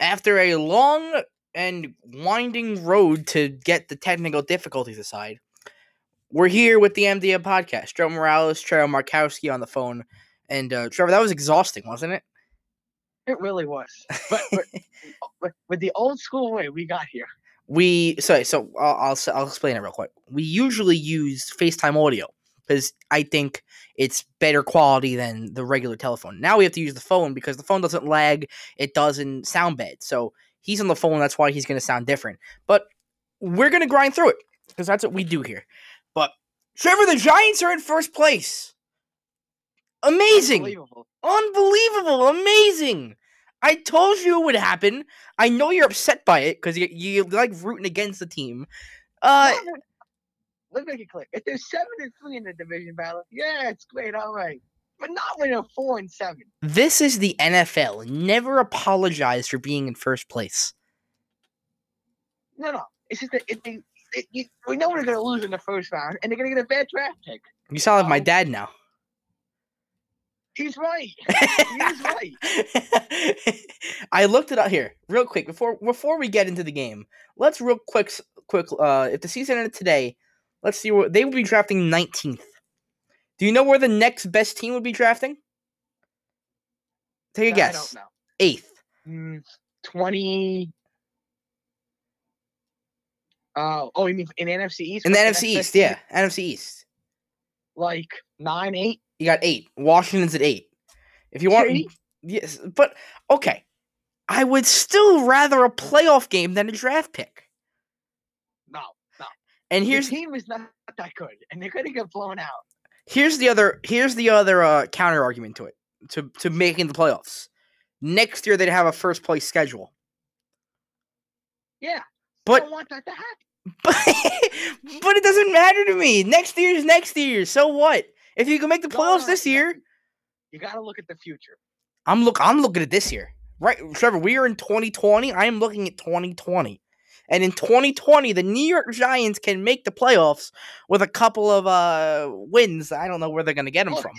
after a long and winding road to get the technical difficulties aside, we're here with the MDM podcast. Joe Morales, Trevor Markowski on the phone. And uh, Trevor, that was exhausting, wasn't it? It really was. But, but, with the old school way we got here. We sorry, so I'll, I'll I'll explain it real quick. We usually use FaceTime audio because I think it's better quality than the regular telephone. Now we have to use the phone because the phone doesn't lag, it doesn't sound bad. So he's on the phone, that's why he's going to sound different. But we're going to grind through it because that's what we do here. But Trevor, the Giants are in first place. Amazing. Unbelievable. Unbelievable, amazing. I told you it would happen. I know you're upset by it because you, you like rooting against the team. Uh, Not when- Let me make it clear. If there's seven and three in the division battle, yeah, it's great, all right. But not when they're four and seven. this is the NFL. Never apologize for being in first place. No, no. It's just that if they, it, you, we know they're going to lose in the first round, and they're going to get a bad draft pick. You sound like my Oh. dad now. He's right. He's right. I looked it up here real quick before before we get into the game. Let's real quick quick uh if the season ended today, let's see what they would be drafting 19th. Do you know where the next best team would be drafting? Take a guess. Eighth. Mm, 20. Oh, oh, you mean in NFC East? In the NFC East, yeah. NFC East. Like nine, eight. You got eight. Washington's at eight. If you want Shady? Yes, but okay. I would still rather a playoff game than a draft pick. And here's team is not that good, and they're going to get blown out. here's the other here's the other uh, counter argument to it to to making the playoffs. Next year they'd have a first place schedule, Yeah, I but don't want that to happen. but but it doesn't matter to me. Next year's next year. So what? If you can make the playoffs no, this year, You got to look at the future. I'm look I'm looking at this year. Right, Trevor, we are in 2020. I am looking at 2020. And in 2020, the New York Giants can make the playoffs with a couple of uh wins. I don't know where they're going to get them Look, from.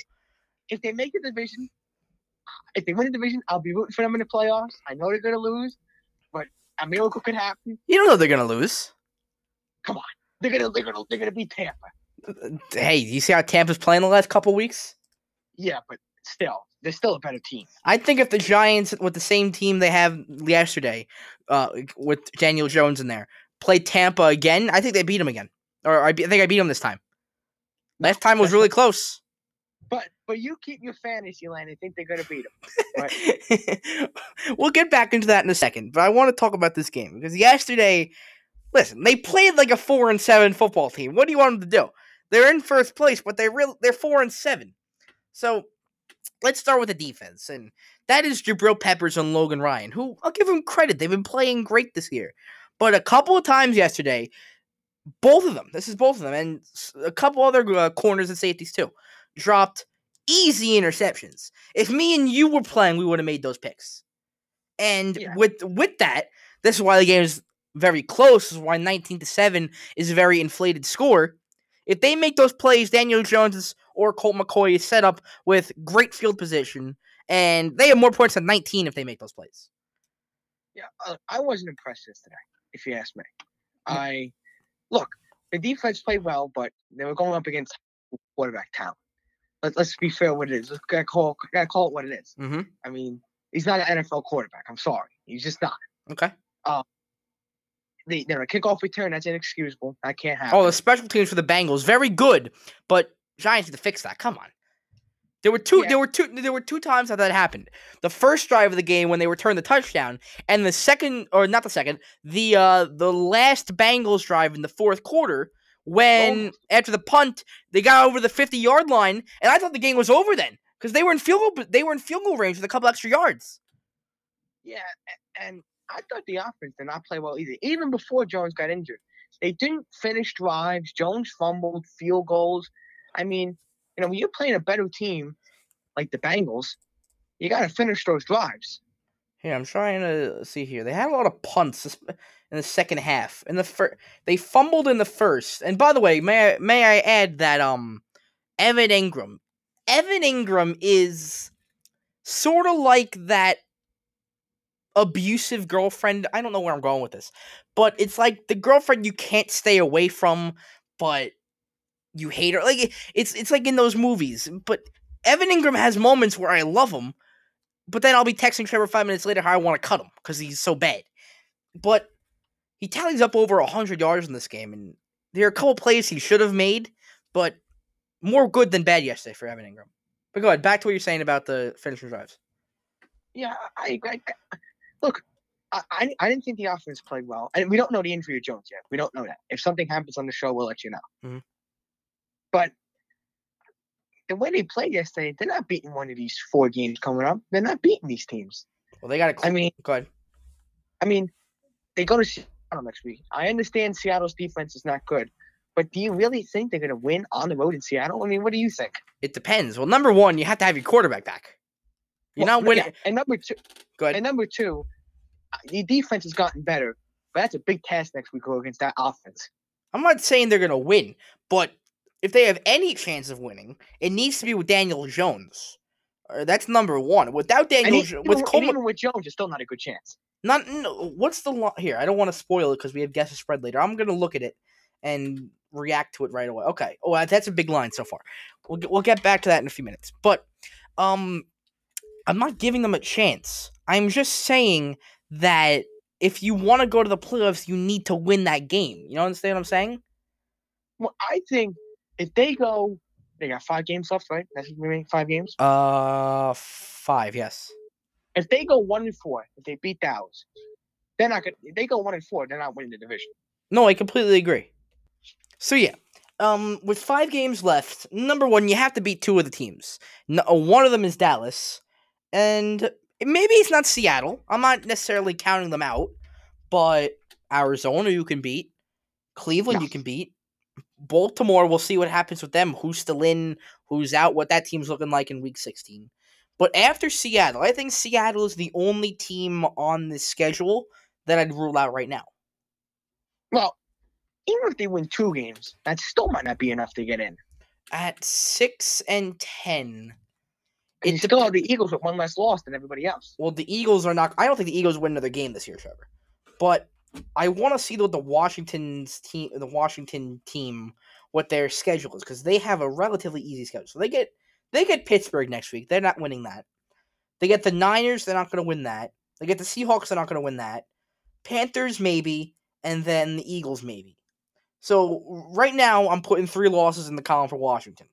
If they make the division, if they win the division, I'll be rooting for them in the playoffs. I know they're going to lose, but a miracle could happen. You don't know they're going to lose. Come on, they're going to they're going to they're going to beat Tampa. Hey, you see how Tampa's playing the last couple weeks? Yeah, but still, they're still a better team. I think if the Giants, with the same team they have yesterday, uh, with Daniel Jones in there, play Tampa again, I think they beat them again. Or I, be- I think I beat them this time. Last time was really close. But but you keep your fantasy land and think they're going to beat them. we'll get back into that in a second, but I want to talk about this game because yesterday, listen, they played like a four and seven football team. What do you want them to do? They're in first place, but they're real. They're four and seven. So let's start with the defense, and that is Jabril Peppers and Logan Ryan, who I'll give them credit. They've been playing great this year, but a couple of times yesterday, both of them. This is both of them, and a couple other uh, corners and safeties too, dropped easy interceptions. If me and you were playing, we would have made those picks. And Yeah. with with that, this is why the game is very close. This is why 19 to 7 is a very inflated score. If they make those plays, Daniel Jones or Colt McCoy is set up with great field position, and they have more points than 19 if they make those plays. Yeah, uh, I wasn't impressed yesterday, if you ask me. I look, the defense played well, but they were going up against quarterback talent. Let, let's be fair what it is. Let's gotta call, gotta call it what it is. Mm-hmm. I mean, he's not an NFL quarterback. I'm sorry, he's just not. Okay. The know, kickoff return that's inexcusable. That can't happen. Oh, the special teams for the Bengals, very good, but Giants need to fix that. Come on. There were two. Yeah. There were two. There were two times that that happened. The first drive of the game when they returned the touchdown, and the second, or not the second, the uh the last Bengals drive in the fourth quarter when Almost. after the punt they got over the fifty yard line, and I thought the game was over then because they were in field goal. They were in field goal range with a couple extra yards. Yeah, and I thought the offense did not play well either. Even before Jones got injured, they didn't finish drives. Jones fumbled field goals. I mean, you know, when you're playing a better team like the Bengals, you got to finish those drives. Yeah, I'm trying to see here. They had a lot of punts in the second half. In the first, they fumbled in the first. And by the way, may I, may I add that um, Evan Engram, Evan Engram is sort of like that abusive girlfriend. I don't know where I'm going with this, but it's like the girlfriend you can't stay away from, but you hate her. Like it's it's like in those movies. But Evan Engram has moments where I love him, but then I'll be texting Trevor five minutes later how I want to cut him because he's so bad. But he tallies up over hundred yards in this game, and there are a couple plays he should have made, but more good than bad yesterday for Evan Engram. But go ahead, back to what you're saying about the finishing drives. Yeah, I, I, look. I, I I didn't think the offense played well, and we don't know the injury of Jones yet. We don't know that. If something happens on the show, we'll let you know. Mhm. But the way they played yesterday, they're not beating one of these four games coming up. They're not beating these teams. Well, they got to. I mean, go ahead. I mean, they go to Seattle next week. I understand Seattle's defense is not good, but do you really think they're going to win on the road in Seattle? I mean, what do you think? It depends. Well, number one, you have to have your quarterback back. You're Well, not winning. yeah, And number two, Go ahead. and number two, uh, the defense has gotten better, but that's a big task next week against that offense. I'm not saying they're gonna win, but if they have any chance of winning, it needs to be with Daniel Jones. Uh, that's number one. Without Daniel, e- Jo- with Coleman, even with Jones, it's still not a good chance. not no, what's the lo- here? I don't want to spoil it because we have guess the spread later. I'm gonna look at it and react to it right away. Okay. Oh, that's a big line so far. We'll get, we'll get back to that in a few minutes. But um, I'm not giving them a chance. I'm just saying that if you want to go to the playoffs, you need to win that game. You know understand what I'm saying? Well, I think if they go, they got five games left, right? That's remaining five games. Uh, five. Yes. If they go one and four, if they beat Dallas, they're not going. to They go one and four, they're not winning the division. No, I completely agree. So yeah, um, with five games left, number one, you have to beat two of the teams. No, uh, one of them is Dallas, and maybe it's not Seattle. I'm not necessarily counting them out, but Arizona you can beat, Cleveland No. you can beat, Baltimore. We'll see what happens with them. Who's still in? Who's out? What that team's looking like in Week 16. But after Seattle, I think Seattle is the only team on the schedule that I'd rule out right now. Well, even if they win two games, that still might not be enough to get in. at six and ten. And It you still have the Eagles with one less loss than everybody else. Well, the Eagles are not. I don't think the Eagles win another game this year, Trevor. But I want to see what the Washington's team, the Washington team, what their schedule is because they have a relatively easy schedule. So they get they get Pittsburgh next week. They're not winning that. They get the Niners. They're not going to win that. They get the Seahawks. They're not going to win that. Panthers maybe, and then the Eagles maybe. So right now, I'm putting three losses in the column for Washington.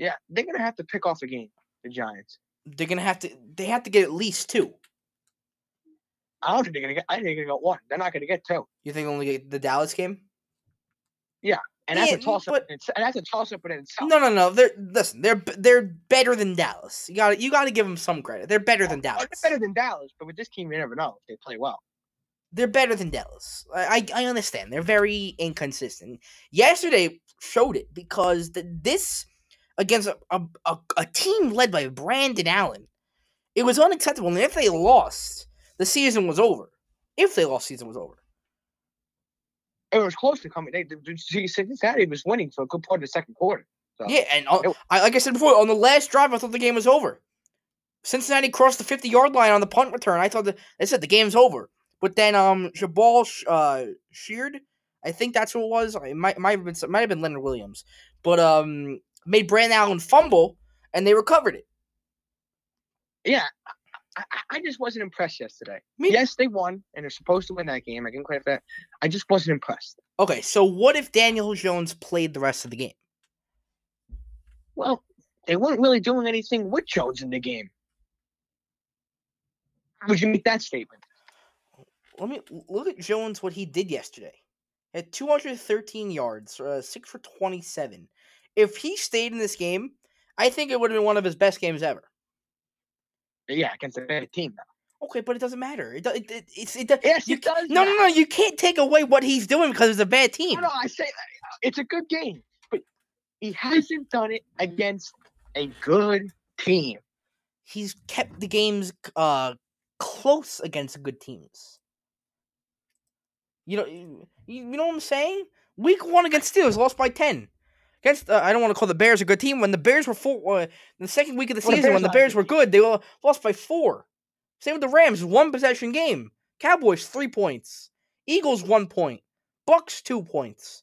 Yeah, they're gonna have to pick off a game. The Giants. They're gonna have to. They have to get at least two. I don't think they're gonna get. I think they're gonna get one. They're not gonna get two. You think only get the Dallas game? Yeah, and that's Yeah, a toss up. but- And that's a toss up in itself. No, no, no. They're listen. They're they're better than Dallas. You got you got to give them some credit. They're better than Oh, Dallas. they're better than Dallas, but with this team, you never know if they play well. They're better than Dallas. I I, I understand. They're very inconsistent. Yesterday showed it because the, this against a, a, a, a team led by Brandon Allen, it was unacceptable. And if they lost, the season was over. If they lost, season was over. It was close to coming. They, the, the, Cincinnati was winning for a good part of the second quarter. So, Yeah, and on, I like I said before, on the last drive, I thought the game was over. Cincinnati crossed the fifty yard line on the punt return. I thought that they said the game's over. But then um Jabaal uh Sheard, I think that's who it was. It might might have been it might have been Leonard Williams, but um made Brandon Allen fumble and they recovered it. yeah, I, I- just wasn't impressed yesterday. Me- yes, they won, and they're supposed to win that game. I can credit that. I just wasn't impressed. Okay, so what if Daniel Jones played the rest of the game? Well, they weren't really doing anything with Jones in the game. How would you make that statement? Let me look at Jones what he did yesterday. At 213 yards, uh, 6 for 27. If he stayed in this game, I think it would have been one of his best games ever. Yeah, against a bad team now. Okay, but it doesn't matter. It, it, it it's it, Yes, you it does. No, no, matter. no. You can't take away what he's doing because it's a bad team. No, no, I say it's a good game, but he hasn't done it against a good team. He's kept the games uh close against good teams. You know, you, you know what I'm saying? Week one against Steelers lost by ten. Against uh, I don't want to call the Bears a good team when the Bears were four. Uh, the second week of the Well, the season when the Bears were good, they lost by four. Same with the Rams, one possession game. Cowboys three points. Eagles one point. Bucks two points.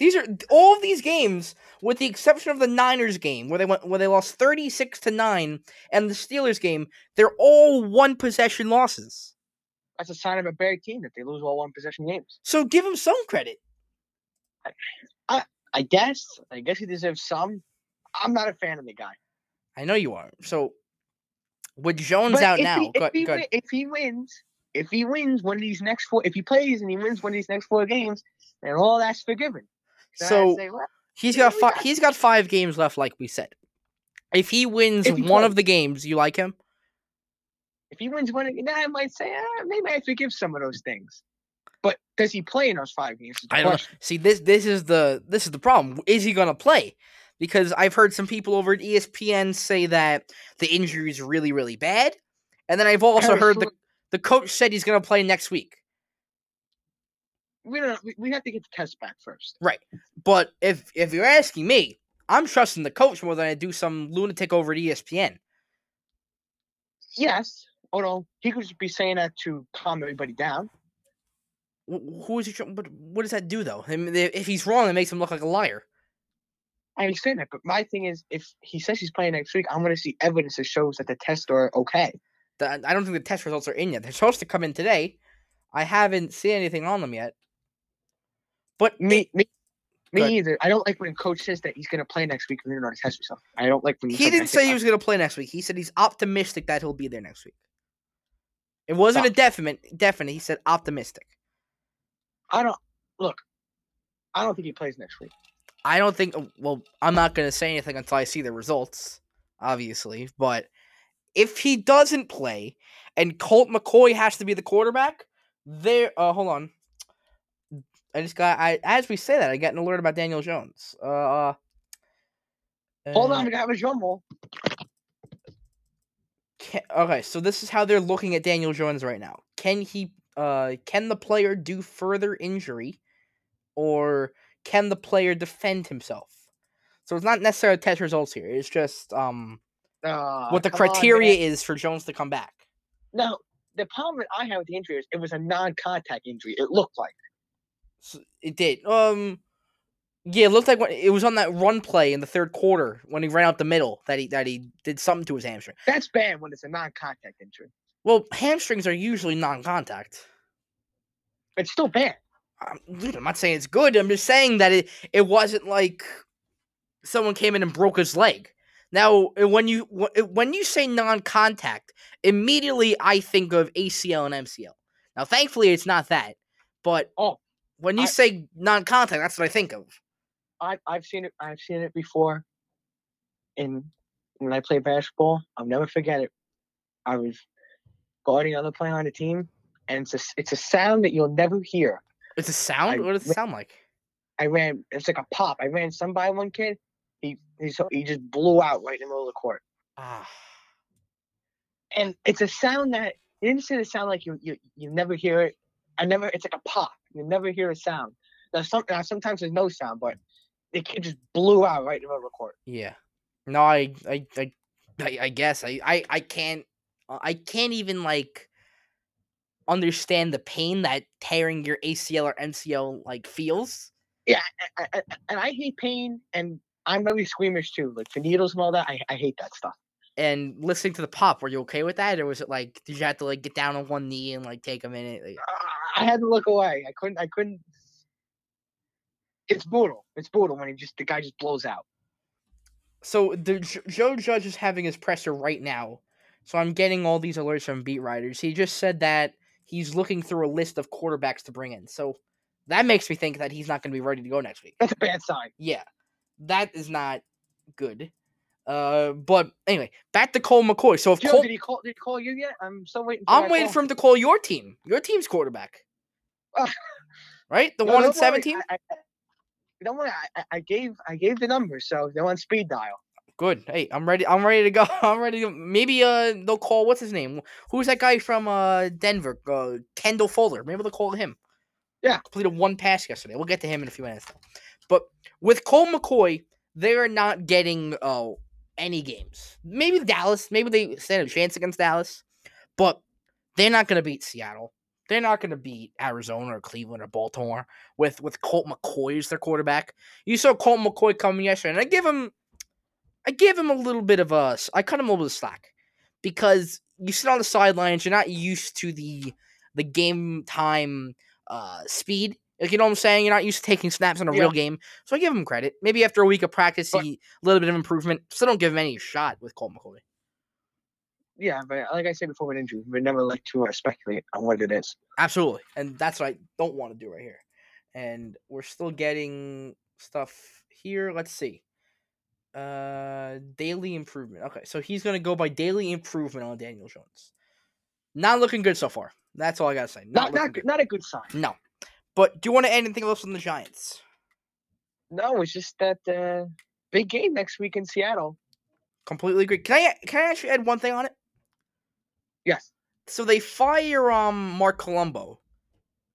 These are all of these games, with the exception of the Niners game, where they went where they lost thirty six to nine, and the Steelers game. They're all one possession losses. That's a sign of a bad team that they lose all one possession games. So give them some credit. I guess. I guess he deserves some. I'm not a fan of the guy. I know you are. So with Jones But out now, he, go, if, he, win- if he wins, if he wins one of these next four, if he plays and he wins one of these next four games, then all that's forgiven. Then so say, well, he's got five. got- He's got five games left, like we said. If he wins If he one of the games, you like him. if he wins one, of the games then I might say ah, maybe I forgive some of those things. But does he play in those five games? I don't know. See this this is the this is the problem. Is he gonna play? Because I've heard some people over at ESPN say that the injury is really really bad, and then I've also heard the the coach said he's gonna play next week. We don't. We, we have to get the test back first. right? But if if you're asking me, I'm trusting the coach more than I do some lunatic over at ESPN. Yes. Oh no, he could just be saying that to calm everybody down. Wh- Who is he? But what does that do though? I mean, if he's wrong, it makes him look like a liar. I understand that, but my thing is, if he says he's playing next week, I'm going to see evidence that shows that the tests are okay. The- I don't think the test results are in yet. They're supposed to come in today. I haven't seen anything on them yet. But Me, me, me either. I don't like when coach says that he's going to play next week and we don't know how to test yourself. I don't like when He didn't say he was going to play next week. He said he's optimistic that he'll be there next week. It wasn't a definite. Definite. He said optimistic. I don't look. I don't think he plays next week. I don't think. Well, I'm not going to say anything until I see the results, obviously. But if he doesn't play, and Colt McCoy has to be the quarterback, there. Uh, hold on. I just got. I as we say that, I got an alert about Daniel Jones. Uh. Hold uh, on, we got a roll. Can, okay, so this is how they're looking at Daniel Jones right now. Can he uh can the player do further injury or can the player defend himself? So it's not necessarily test results here. It's just um Uh, what the come on, criteria is for Jones to come back. No, the problem that I have with the injury is it was a non-contact injury. It looked like. So it did. Um yeah, it looked like when, it was on that run play in the third quarter when he ran out the middle that he that he did something to his hamstring. That's bad when it's a non-contact injury. Well, hamstrings are usually non-contact. It's still bad. I'm, dude, I'm not saying it's good. I'm just saying that it it wasn't like someone came in and broke his leg. Now, when you wh- when you say non-contact, immediately I think of ACL and MCL. Now, thankfully, it's not that. But Oh, when you I- say non-contact, that's what I think of. I I've seen it. I've seen it before. In when I played basketball, I'll never forget it. I was guarding another player on the team, and it's a it's a sound that you'll never hear. It's a sound. I- what does it sound like? I ran. It's like a pop. I ran some by one kid. He he so he just blew out right in the middle of the court. Ah, And it's a sound that you didn't say the sound like you you you never hear it. I never. It's like a pop. You never hear a sound. Now some now sometimes there's no sound, but the kid just blew out right in the middle of the court. yeah. No, I, I, I, I, I guess I, I, I can't, I can't even like understand the pain that tearing your ACL or MCL like feels. I, I, and I hate pain, and I'm really squeamish too. Like the needles and all that, I, I hate that stuff. And listening to the pop, were you okay with that, or was it like did you have to like get down on one knee and like take a minute? Like, Uh, I had to look away. I couldn't. I couldn't. It's brutal. It's brutal when he just the guy just blows out. so the Joe Judge is having his presser right now, so I'm getting all these alerts from beat writers. He just said that he's looking through a list of quarterbacks to bring in, so that makes me think that he's not going to be ready to go next week. That's a bad sign. Yeah, that is not good. Uh, but anyway, back to Colt McCoy. So if Joe, Cole, did he call? Did he call you yet? I'm still waiting. For I'm waiting call. for him to call your team, your team's quarterback, Ah. right? The No, one in seventeen. Don't worry. I, I- I gave I gave the number, so they're on speed dial. Good. Hey, I'm ready. I'm ready to go. I'm ready to. Maybe uh, they'll call. What's his name? Who's that guy from uh Denver? Uh, Kendall Fuller. Maybe they'll call him. Yeah. Completed one pass yesterday. We'll get to him in a few minutes. But with Colt McCoy, they are not getting uh any games. Maybe Dallas. Maybe they stand a chance against Dallas. but they're not going to beat Seattle. They're not going to beat Arizona or Cleveland or Baltimore with with Colt McCoy as their quarterback. You saw Colt McCoy coming yesterday, and I give him, I give him a little bit of a, I cut him a little bit of slack because you sit on the sidelines, you're not used to the the game time uh, speed. Like you know what I'm saying? You're not used to taking snaps in a Yeah. real game, so I give him credit. Maybe after a week of practice, But- he a little bit of improvement. Still don't give him any shot with Colt McCoy. Yeah, but like I said before with injury, we never like to uh, speculate on what it is. Absolutely. And that's what I don't want to do right here. And we're still getting stuff here. Let's see. Uh daily improvement. Okay, so he's gonna go by daily improvement on Daniel Jones. Not looking good so far. That's all I gotta say. Not Not, not good- not a good sign. No. But do you want to add anything else on the Giants? No, it's just that uh, big game next week in Seattle. Completely agree. Can I can I actually add one thing on it? Yes. So they fire um Marc Colombo.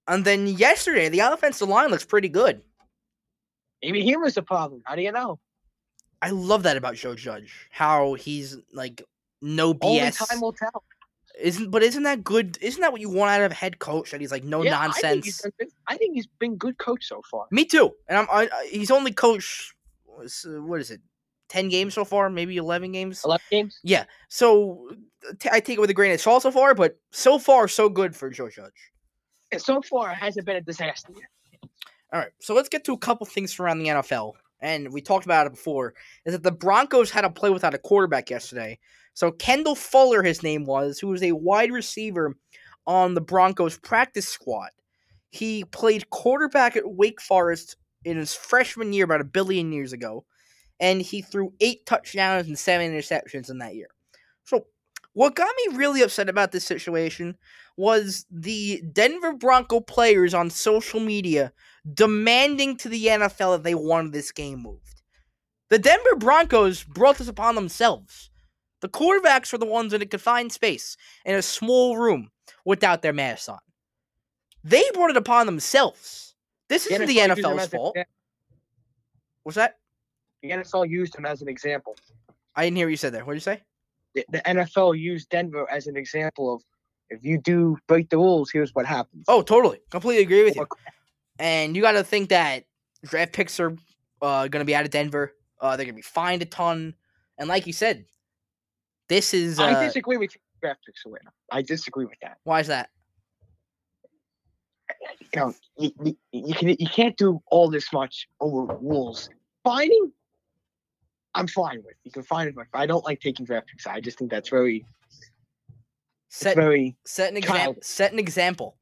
And then yesterday the offensive line looks pretty good. Maybe he was the problem. How do you know? I love that about Joe Judge. How he's like no BS. Only time will tell. Isn't but isn't that good? Isn't that what you want out of a head coach? That he's like no Yeah, I think, he's nonsense. been, I think he's been good coach so far. Me too. And I'm I, he's only coached what is it? Ten games so far, maybe eleven games. Eleven games. Yeah. So t- I take it with a grain of salt so far, but so far so good for Joe Judge. And so far, it hasn't been a disaster. All right, so let's get to a couple things around the NFL. And we talked about it before. Is that the Broncos had to play without a quarterback yesterday? So Kendall Fuller, his name was, who was a wide receiver on the Broncos practice squad. He played quarterback at Wake Forest in his freshman year, about a billion years ago, and he threw eight touchdowns and seven interceptions in that year. So, what got me really upset about this situation was the Denver Bronco players on social media demanding to the NFL that they wanted this game moved. The Denver Broncos brought this upon themselves. The quarterbacks were the ones in a confined space in a small room without their masks on. They brought it upon themselves. This isn't the NFL's fault. What's that? The NFL used him as an example. I didn't hear what you said there. What did you say? The, the NFL used Denver as an example of if you do break the rules, here's what happens. Oh, totally. Completely agree with you. And you got to think that draft picks are uh, going to be out of Denver. Uh, they're going to be fined a ton. And like you said, this is. Uh, I disagree with. Draft picks away. I disagree with that. why is that? You know, you, you, you can you can't do all this much over rules. Fining, I'm fine with. You can find it, but I don't like taking draft picks. I just think that's very, Set very. set an example. Set an example.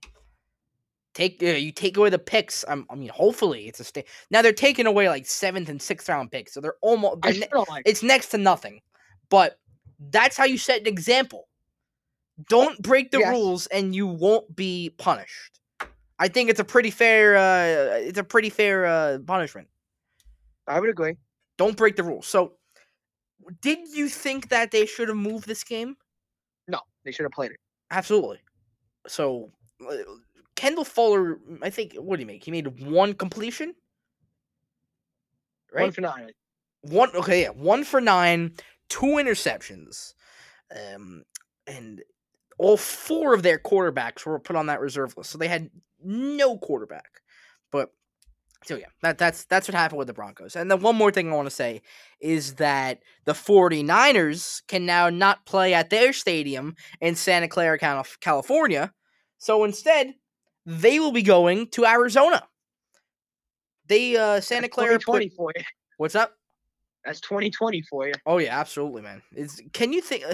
Take uh, you take away the picks. I'm, I mean, hopefully it's a stay. Now they're taking away like seventh and sixth round picks, so they're almost. They're ne- like. it. it's next to nothing. But that's how you set an example. Don't break the Yes. rules, and you won't be punished. I think it's a pretty fair. Uh, it's a pretty fair uh, punishment. I would agree. Don't break the rules. So, did you think that they should have moved this game? No, they should have played it. Absolutely. So, uh, Kendall Fuller, I think, what did he make? He made one completion, right? One for nine. One okay, yeah, one for nine, two interceptions, um, and all four of their quarterbacks were put on that reserve list, so they had no quarterback. But so yeah, that that's that's what happened with the Broncos. And then one more thing I want to say is that the 49ers can now not play at their stadium in Santa Clara, Cal- California. So instead, they will be going to Arizona. They uh Santa Clara 2020 put, for you. What's up? That's 2020 for you. Oh yeah, absolutely, man. It's can you think?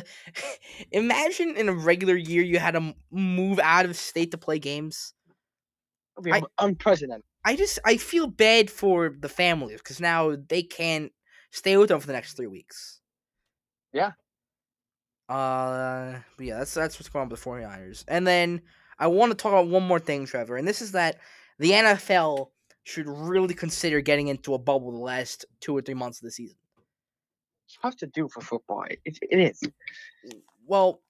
imagine in a regular year you had to move out of state to play games. It'll be I- unprecedented. I just I feel bad for the families because now they can't stay with them for the next three weeks. Yeah. Uh, but yeah, that's that's what's going on with the 49ers. And then I want to talk about one more thing, Trevor, and this is that the NFL should really consider getting into a bubble the last two or three months of the season. It's tough to do for football. It, it is. Well,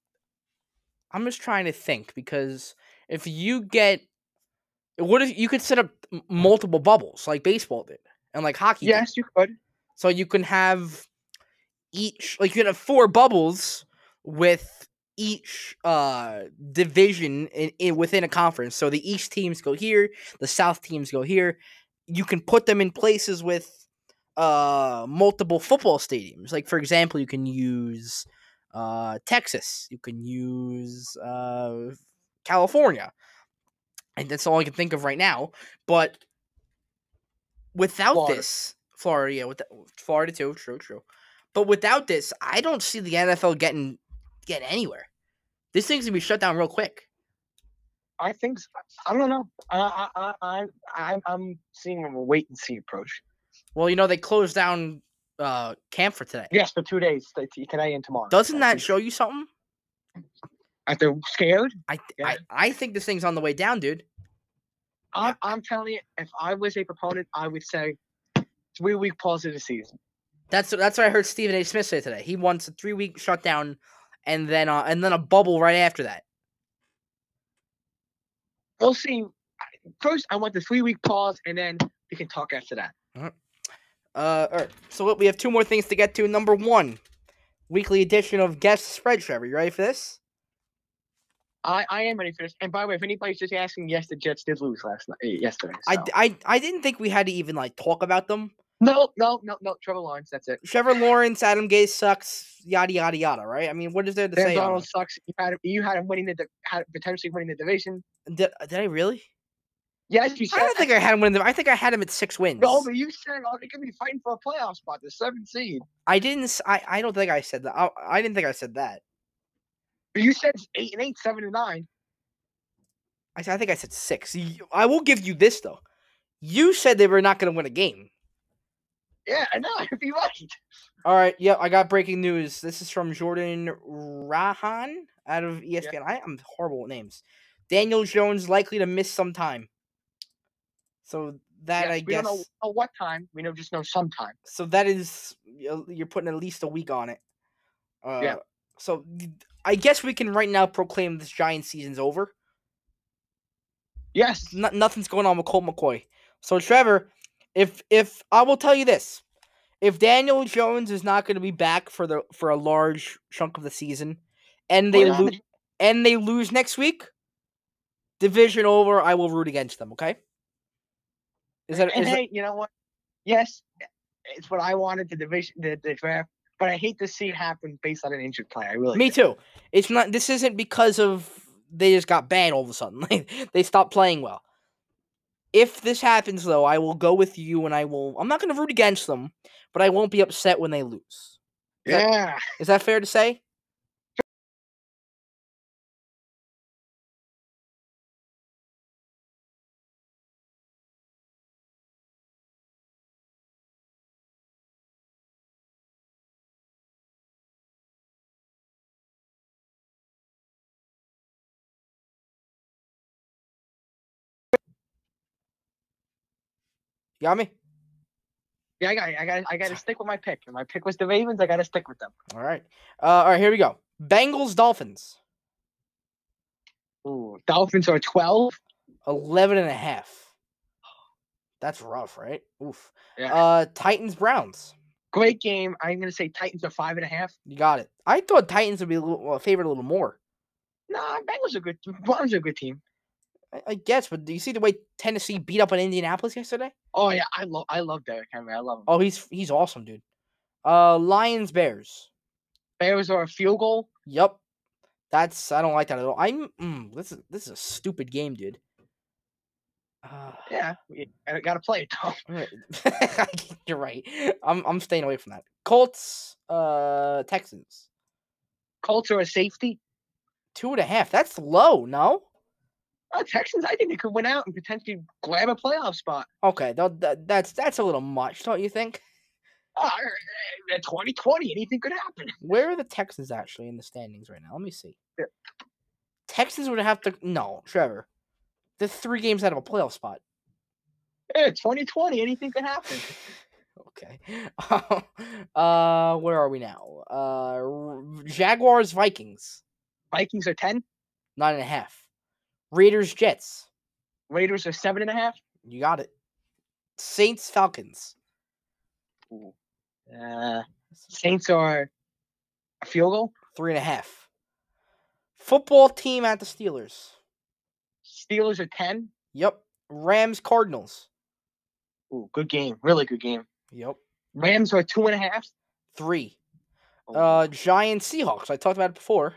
I'm just trying to think because if you get, what if you could set up multiple bubbles like baseball did and like hockey? did? Yes, you could. So you can have each, like you can have four bubbles with each uh division in, in within a conference. So the East teams go here, the South teams go here. You can put them in places with uh multiple football stadiums. Like for example, you can use uh Texas, you can use uh California. And that's all I can think of right now. But without Florida. this, Florida, yeah, with Florida too, true, true. But without this, I don't see the NFL getting getting anywhere. This thing's gonna be shut down real quick. I think I don't know. I I I I I'm seeing a wait and see approach. Well, you know they closed down uh camp for today. Yes, for two days, today and tomorrow. Doesn't that show you something? Are they scared? I th- Yeah. I I think this thing's on the way down, dude. I, I'm telling you, if I was a proponent, I would say three week pause of the season. That's that's what I heard Stephen A. Smith say today. He wants a three week shutdown, and then uh, and then a bubble right after that. We'll see. First, I want the three week pause, and then we can talk after that. Uh, all right. So what- we have two more things to get to. Number one, weekly edition of Guest Spread. Trevor, you ready for this? I, I am ready for this. And by the way, if anybody's just asking, yes, the Jets did lose last night, yesterday. I. I I didn't think we had to even like talk about them. No, no, no, no. Trevor Lawrence, that's it. Trevor Lawrence, Adam Gase sucks. Yada yada yada. Right? I mean, what is there to say? Donald sucks. You had him, you had him winning the di- had potentially winning the division. Did, uh, did I really? Yes, you said. I don't think I had him win. The, I think I had him at six wins. No, but you said oh, they could be fighting for a playoff spot, the seventh seed. I didn't. I, I don't think I said that. I, I didn't think I said that. But you said eight and eight, seven and nine. I think I said six. I will give you this though. You said they were not going to win a game. Yeah, I know. You'd be right. All right. Yep. I got breaking news. This is from Jordan Raanan out of ESPN. I am horrible with names. Daniel Jones likely to miss some time. So that Yes, I we guess. We don't know know what time. We know just know sometime. So that is you're putting at least a week on it. Uh, Yeah. So I guess we can right now proclaim this Giant season's over. Yes. no- nothing's going on with Colt McCoy. So Trevor, if if I will tell you this, if Daniel Jones is not going to be back for the for a large chunk of the season, and they lose and they lose next week, division over. I will root against them. Okay. Is that and is that, hey, you know what? Yes, it's what I wanted the division, the, the draft. But I hate to see it happen based on an injured player. I really. me do. too? It's not. This isn't because of they just got bad all of a sudden. Like they stopped playing well. If this happens though, I will go with you, and I will. I'm not going to root against them, but I won't be upset when they lose. Is Yeah. Is that fair to say? You got me? Yeah, I got, I got, I got to stick with my pick. And my pick was the Ravens. I got to stick with them. All right. Uh, all right, here we go. Bengals Dolphins. Ooh, Dolphins are twelve. 11 and a half. That's rough, right? Oof. Yeah. Uh, Titans Browns. Great game. I'm gonna say Titans are five and a half. You got it. I thought Titans would be a little well, favored a little more. Nah, Bengals are good. Browns are a good team. I, I guess, but do you see the way Tennessee beat up on Indianapolis yesterday? Oh yeah, I love, I love Derrick Henry. I love him. Oh, he's he's awesome, dude. Uh, Lions Bears. Bears are a field goal. Yup. That's I don't like that at all. I'm mm, this is this is a stupid game, dude. Uh, Yeah, we- I got to play it though. You're right. I'm I'm staying away from that. Colts, uh, Texans, Colts are a safety. two and a half. That's low. No. Oh, Texans, I think they could win out and potentially grab a playoff spot. Okay, that, that's that's a little much, don't you think? Oh, in 2020, anything could happen. Where are the Texans actually in the standings right now? Let me see. Yeah. Texans would have to no, Trevor. They're three games out of a playoff spot. Yeah, 2020, anything could happen. Okay. uh, where are we now? Uh, Jaguars, Vikings, Vikings are 10. nine and a half. Raiders, Jets. Raiders are seven and a half. You got it. Saints, Falcons. Uh, Saints are a field goal. Three and a half. Football team at the Steelers. Steelers are ten. Yep. Rams Cardinals. Ooh, good game. Really good game. Yep. Rams are two and a half. Three. Oh, Uh, Giants Seahawks. I talked about it before.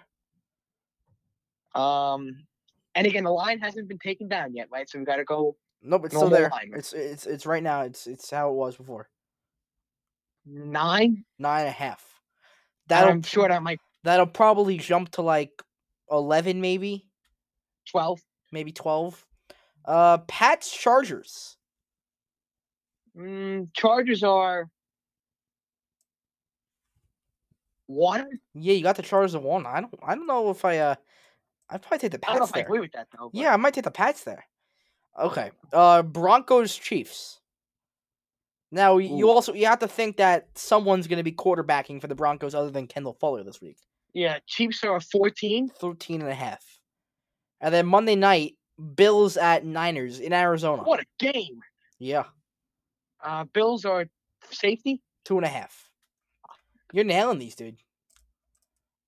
Um, and again, the line hasn't been taken down yet, right? So we've got to go Nope, it's still there. line. It's it's it's right now. It's it's how it was before. nine. Nine and a half. That'll, I'm sure that might that'll probably jump to like eleven, maybe, twelve. maybe twelve. Uh, Pats Chargers. Mm, Chargers are one. Yeah, you got the Chargers at one. I don't I don't know if I uh, I'd probably take the I don't know Pats if I there. agree with that though. but- Yeah, I might take the Pats there. Okay. Uh, Broncos Chiefs. Now y- you also you have to think that someone's going to be quarterbacking for the Broncos other than Kendall Fuller this week. yeah. Chiefs are fourteen. 13 and a half. And then Monday night, Bills at Niners in Arizona. What a game! Yeah, Uh, Bills are safety. two and a half. You're nailing these, dude.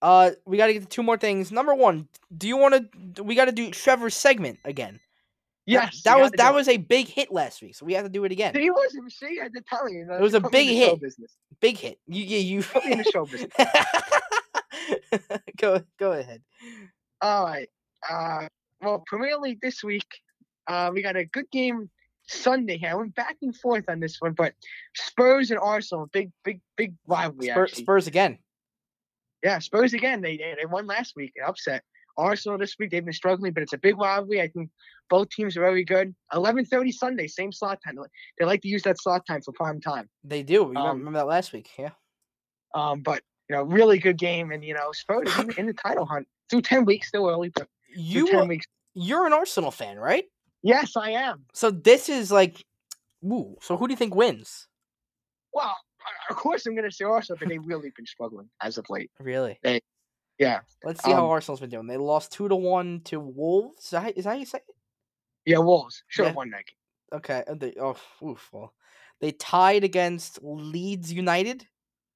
Uh, we got to get to two more things. Number one, do you want to? We got to do Trevor's segment again. That- Yes, that, you was that it. was a big hit last week, so we have to do it again. He was. See, I to tell you. It was a put me in big hit. Big hit. You you you. In the show business. go go ahead. All right. Uh, well, Premier League this week, uh, we got a good game Sunday here. I went back and forth on this one, but Spurs and Arsenal, big, big, big rivalry. Spurs. Spurs again. Yeah, Spurs again. They, they won last week, an upset. Arsenal this week they've been struggling, but it's a big rivalry. I think both teams are very good. Eleven thirty Sunday, same slot time. They like to use that slot time for prime time. They do. Um, remember that last week? Yeah. Um, but you know, really good game, and you know, Spurs in, in the title hunt through ten weeks, still early, but You ten uh, weeks. you're an Arsenal fan, right? Yes, I am. So this is like, ooh. So who do you think wins? Well, of course I'm going to say Arsenal, but they've really been struggling as of late. Really? Yeah, Let's see how Um, Arsenal's been doing. They lost two to one to Wolves. Is that, is that how you say it? yeah, Wolves should Yeah. won that game. Okay. They, oh, oof. Well, they tied against Leeds United,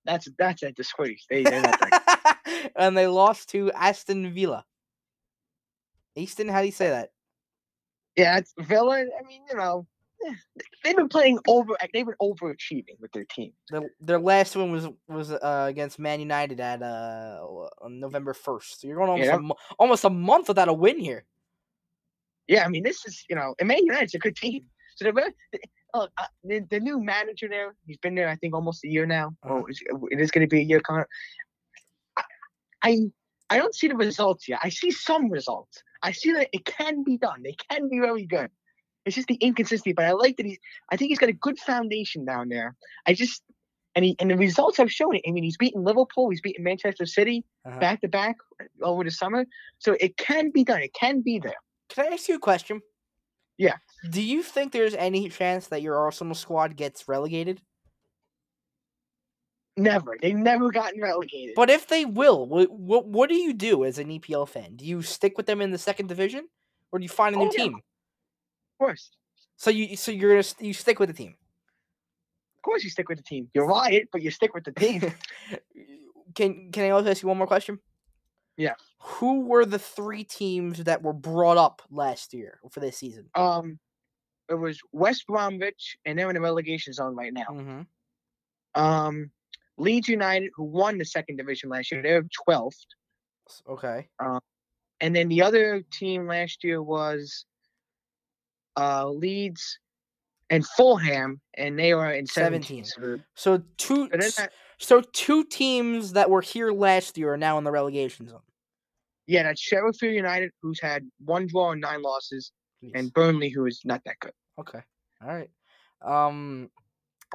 That's that's a disgrace. They they're not and they lost to Aston Villa. Easton, how do you say that? Yeah, it's Villa. I mean, you know, they've been playing over. They've been overachieving with their team. Their, their last one was was uh, against Man United at uh, on November first. So you're going almost Yeah. a almost a month without a win here. Yeah, I mean, this is you know, and Man United's a good team. So they're very, uh, the, the new manager there. He's been there, I think, almost a year now. Uh-huh. Is- it is going to be a year. Coming. I, I I don't see the results yet. I see some results. I see that it can be done. They can be very good. It's just the inconsistency. But I like that he's. I think he's got a good foundation down there. I just. And, he, and the results have shown it. I mean, he's beaten Liverpool, he's beaten Manchester City back to back over the summer. So it can be done. It can be there. Can I ask you a question? Yeah. Do you think there's any chance that your Arsenal squad gets relegated? Never. They've never gotten relegated. But if they will, what what, what do you do as an EPL fan? Do you stick with them in the second division, or do you find a new Oh, yeah. team? Course. So you so you're gonna you stick with the team. Of course you stick with the team. You're riot, but you stick with the team. can can I also ask you one more question? Yeah. Who were the three teams that were brought up last year for this season? um it was West Bromwich and they're in the relegation zone right now. Mm-hmm. Um Leeds United, who won the second division last year, they're twelfth. Okay. Um, And then the other team last year was uh Leeds and Fulham, and they are in 17. 17. So, two so so two teams that were here last year are now in the relegation zone. yeah, that's Sheffield United, who's had one draw and nine losses, Jeez. and Burnley, who is not that good. Okay. All right. Um,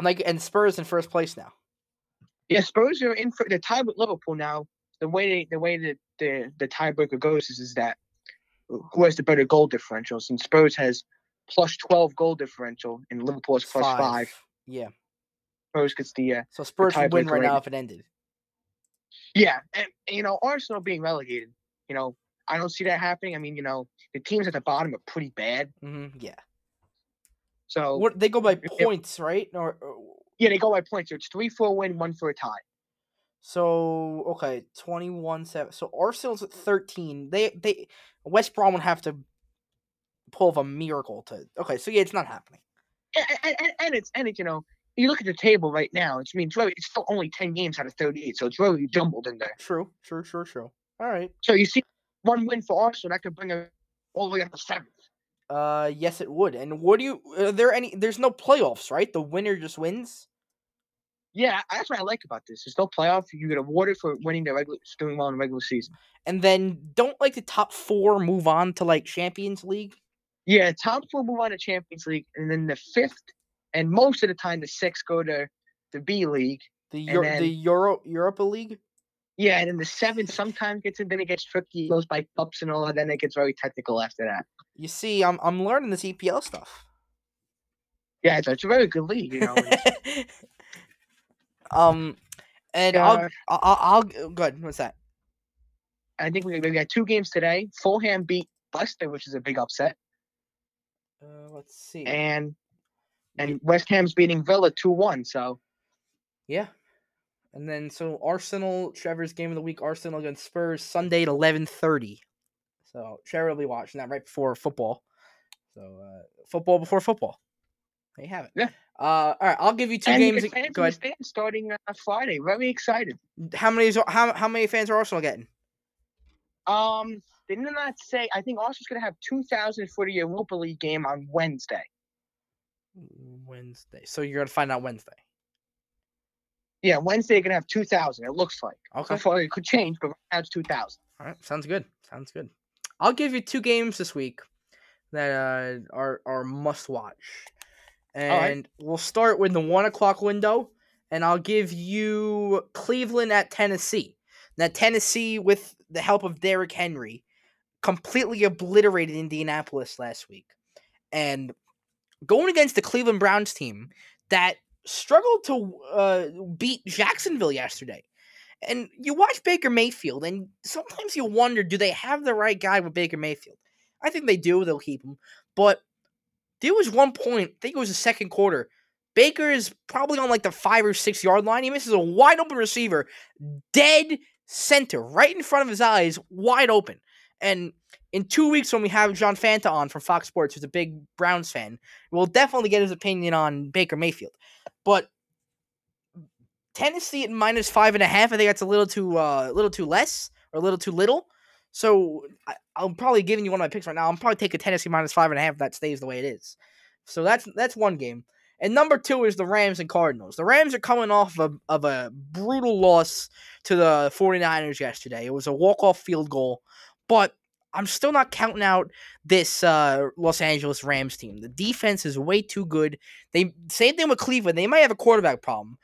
like and Spurs in first place now. Yeah, Spurs are in for the tie with Liverpool now. The way they, the way that the the tiebreaker goes is, is that who has the better goal differentials? And Spurs has plus twelve goal differential, and Liverpool has plus five. Yeah. Spurs gets the uh, So Spurs would win right now if it ended. yeah, and, you know Arsenal being relegated. You know, I don't see that happening. I mean, you know, the teams at the bottom are pretty bad. Mm-hmm. Yeah. So What they go by if- if- points, right? Or, or yeah, they go by points. So it's three for a win, one for a tie. So okay, twenty one seven. So Arsenal's at thirteen. They they West Brom would have to pull of a miracle to. Okay, so yeah, it's not happening. And, and, and it's and it's you know you look at the table right now. It's I mean it's, really, it's still only ten games out of thirty eight, so it's really jumbled in there. True, true, true, true. All right. So you see one win for Arsenal that could bring it all the way up to seventh. Uh, yes, it would. And what do you? Are there any? There's no playoffs, right? The winner just wins. Yeah, that's what I like about this. There's no playoff. You get awarded for winning the regular, doing well in the regular season. And then don't like the top four move on to like Champions League. Yeah, top four move on to Champions League, and then the fifth, and most of the time the sixth go to the B League. The Euro, then- the Euro Europa League. Yeah, and then the seventh sometimes gets and then it gets tricky, goes by cups and all, and then it gets very technical after that. You see, I'm I'm learning this EPL stuff. Yeah, it's, it's a very good league, you know. um, and I'll, Uh, I'll I'll I'll good. What's that? I think we, we got two games today. Fulham beat Leicester, which is a big upset, Uh, let's see. and and West Ham's beating Villa two one. So Yeah. And then so Arsenal, Trevor's game of the week, Arsenal against Spurs, Sunday at eleven thirty. So Trevor will be watching that right before football. So uh, football before football. There you have it. Yeah. Uh, all right, I'll give you two and games. Go ahead. starting uh, Friday. Very excited. How many? Is, how how many fans are Arsenal getting? Um, they did not say. I think Austin's gonna have two thousand for the Europa League game on Wednesday. Wednesday. So you're gonna find out Wednesday. Yeah, Wednesday they're gonna have two thousand. It looks like. Okay. So far it could change, but right now it's two thousand. All right, sounds good. Sounds good. I'll give you two games this week that uh, are are must watch, and right. we'll start with the one o'clock window, and I'll give you Cleveland at Tennessee. Now Tennessee, with the help of Derrick Henry, completely obliterated Indianapolis last week, and going against the Cleveland Browns team that struggled to uh, beat Jacksonville yesterday. And you watch Baker Mayfield, and sometimes you wonder, do they have the right guy with Baker Mayfield? I think they do. They'll keep him. But there was one point, I think it was the second quarter. Baker is probably on like the five or six yard line. He misses a wide open receiver, dead center, right in front of his eyes, wide open. And in two weeks, when we have John Fanta on from Fox Sports, who's a big Browns fan, we'll definitely get his opinion on Baker Mayfield. But Tennessee at minus five and a half. I think that's a little too uh, a little too less or a little too little. So I, I'm probably giving you one of my picks right now. I'm probably taking Tennessee minus five and a half if that stays the way it is. So that's that's one game. And number two is the Rams and Cardinals. The Rams are coming off of, of a brutal loss to the 49ers yesterday. It was a walk-off field goal, but I'm still not counting out this uh, Los Angeles Rams team. The defense is way too good. They same thing with Cleveland. They might have a quarterback problem.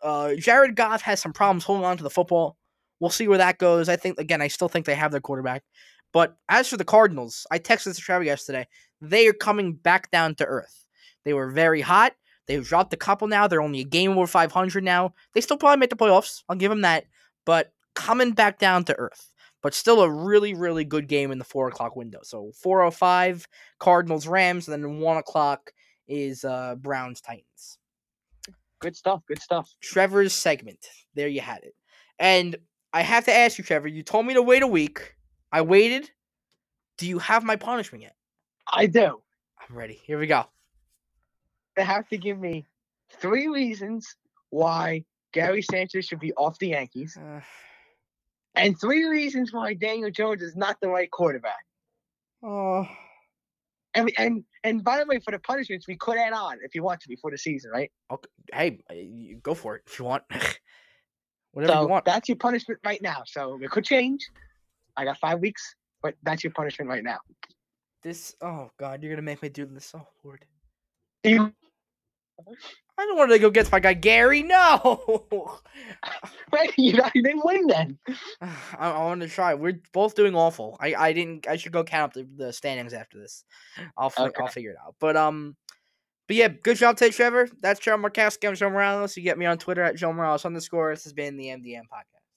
Uh, Jared Goff has some problems holding on to the football. We'll see where that goes. I think again, I still think they have their quarterback. But as for the Cardinals, I texted to Trevor yesterday. They are coming back down to earth. They were very hot. They've dropped a couple now. They're only a game over 500 now. They still probably make the playoffs. I'll give them that. But coming back down to earth. But still a really, really good game in the four o'clock window. So 405 Cardinals Rams, and then one o'clock is uh, Browns Titans. Good stuff. Good stuff. Trevor's segment. There you had it. And I have to ask you, Trevor, you told me to wait a week. I waited. Do you have my punishment yet? I do. I'm ready. Here we go. Have to give me three reasons why Gary Sanchez should be off the Yankees, Uh, and three reasons why Daniel Jones is not the right quarterback. oh, And and and by the way, for the punishments, we could add on if you want to before the season, right? Okay. Hey, uh, go for it if you want. Whatever so you want. that's your punishment right now. So it could change. I got five weeks, but that's your punishment right now. This. Oh God, you're gonna make me do this. Oh Lord. You, I don't want to go get my guy Gary. No. right, you didn't win then. I, I want to try. We're both doing awful. I, I didn't. I should go count up the, the standings after this. I'll fi- I'll figure it out. But um, but yeah, good job today, Trevor. That's Trevor Markowski. I'm Joe Morales. You get me on Twitter at Joe Morales underscore. This has been the MDM podcast.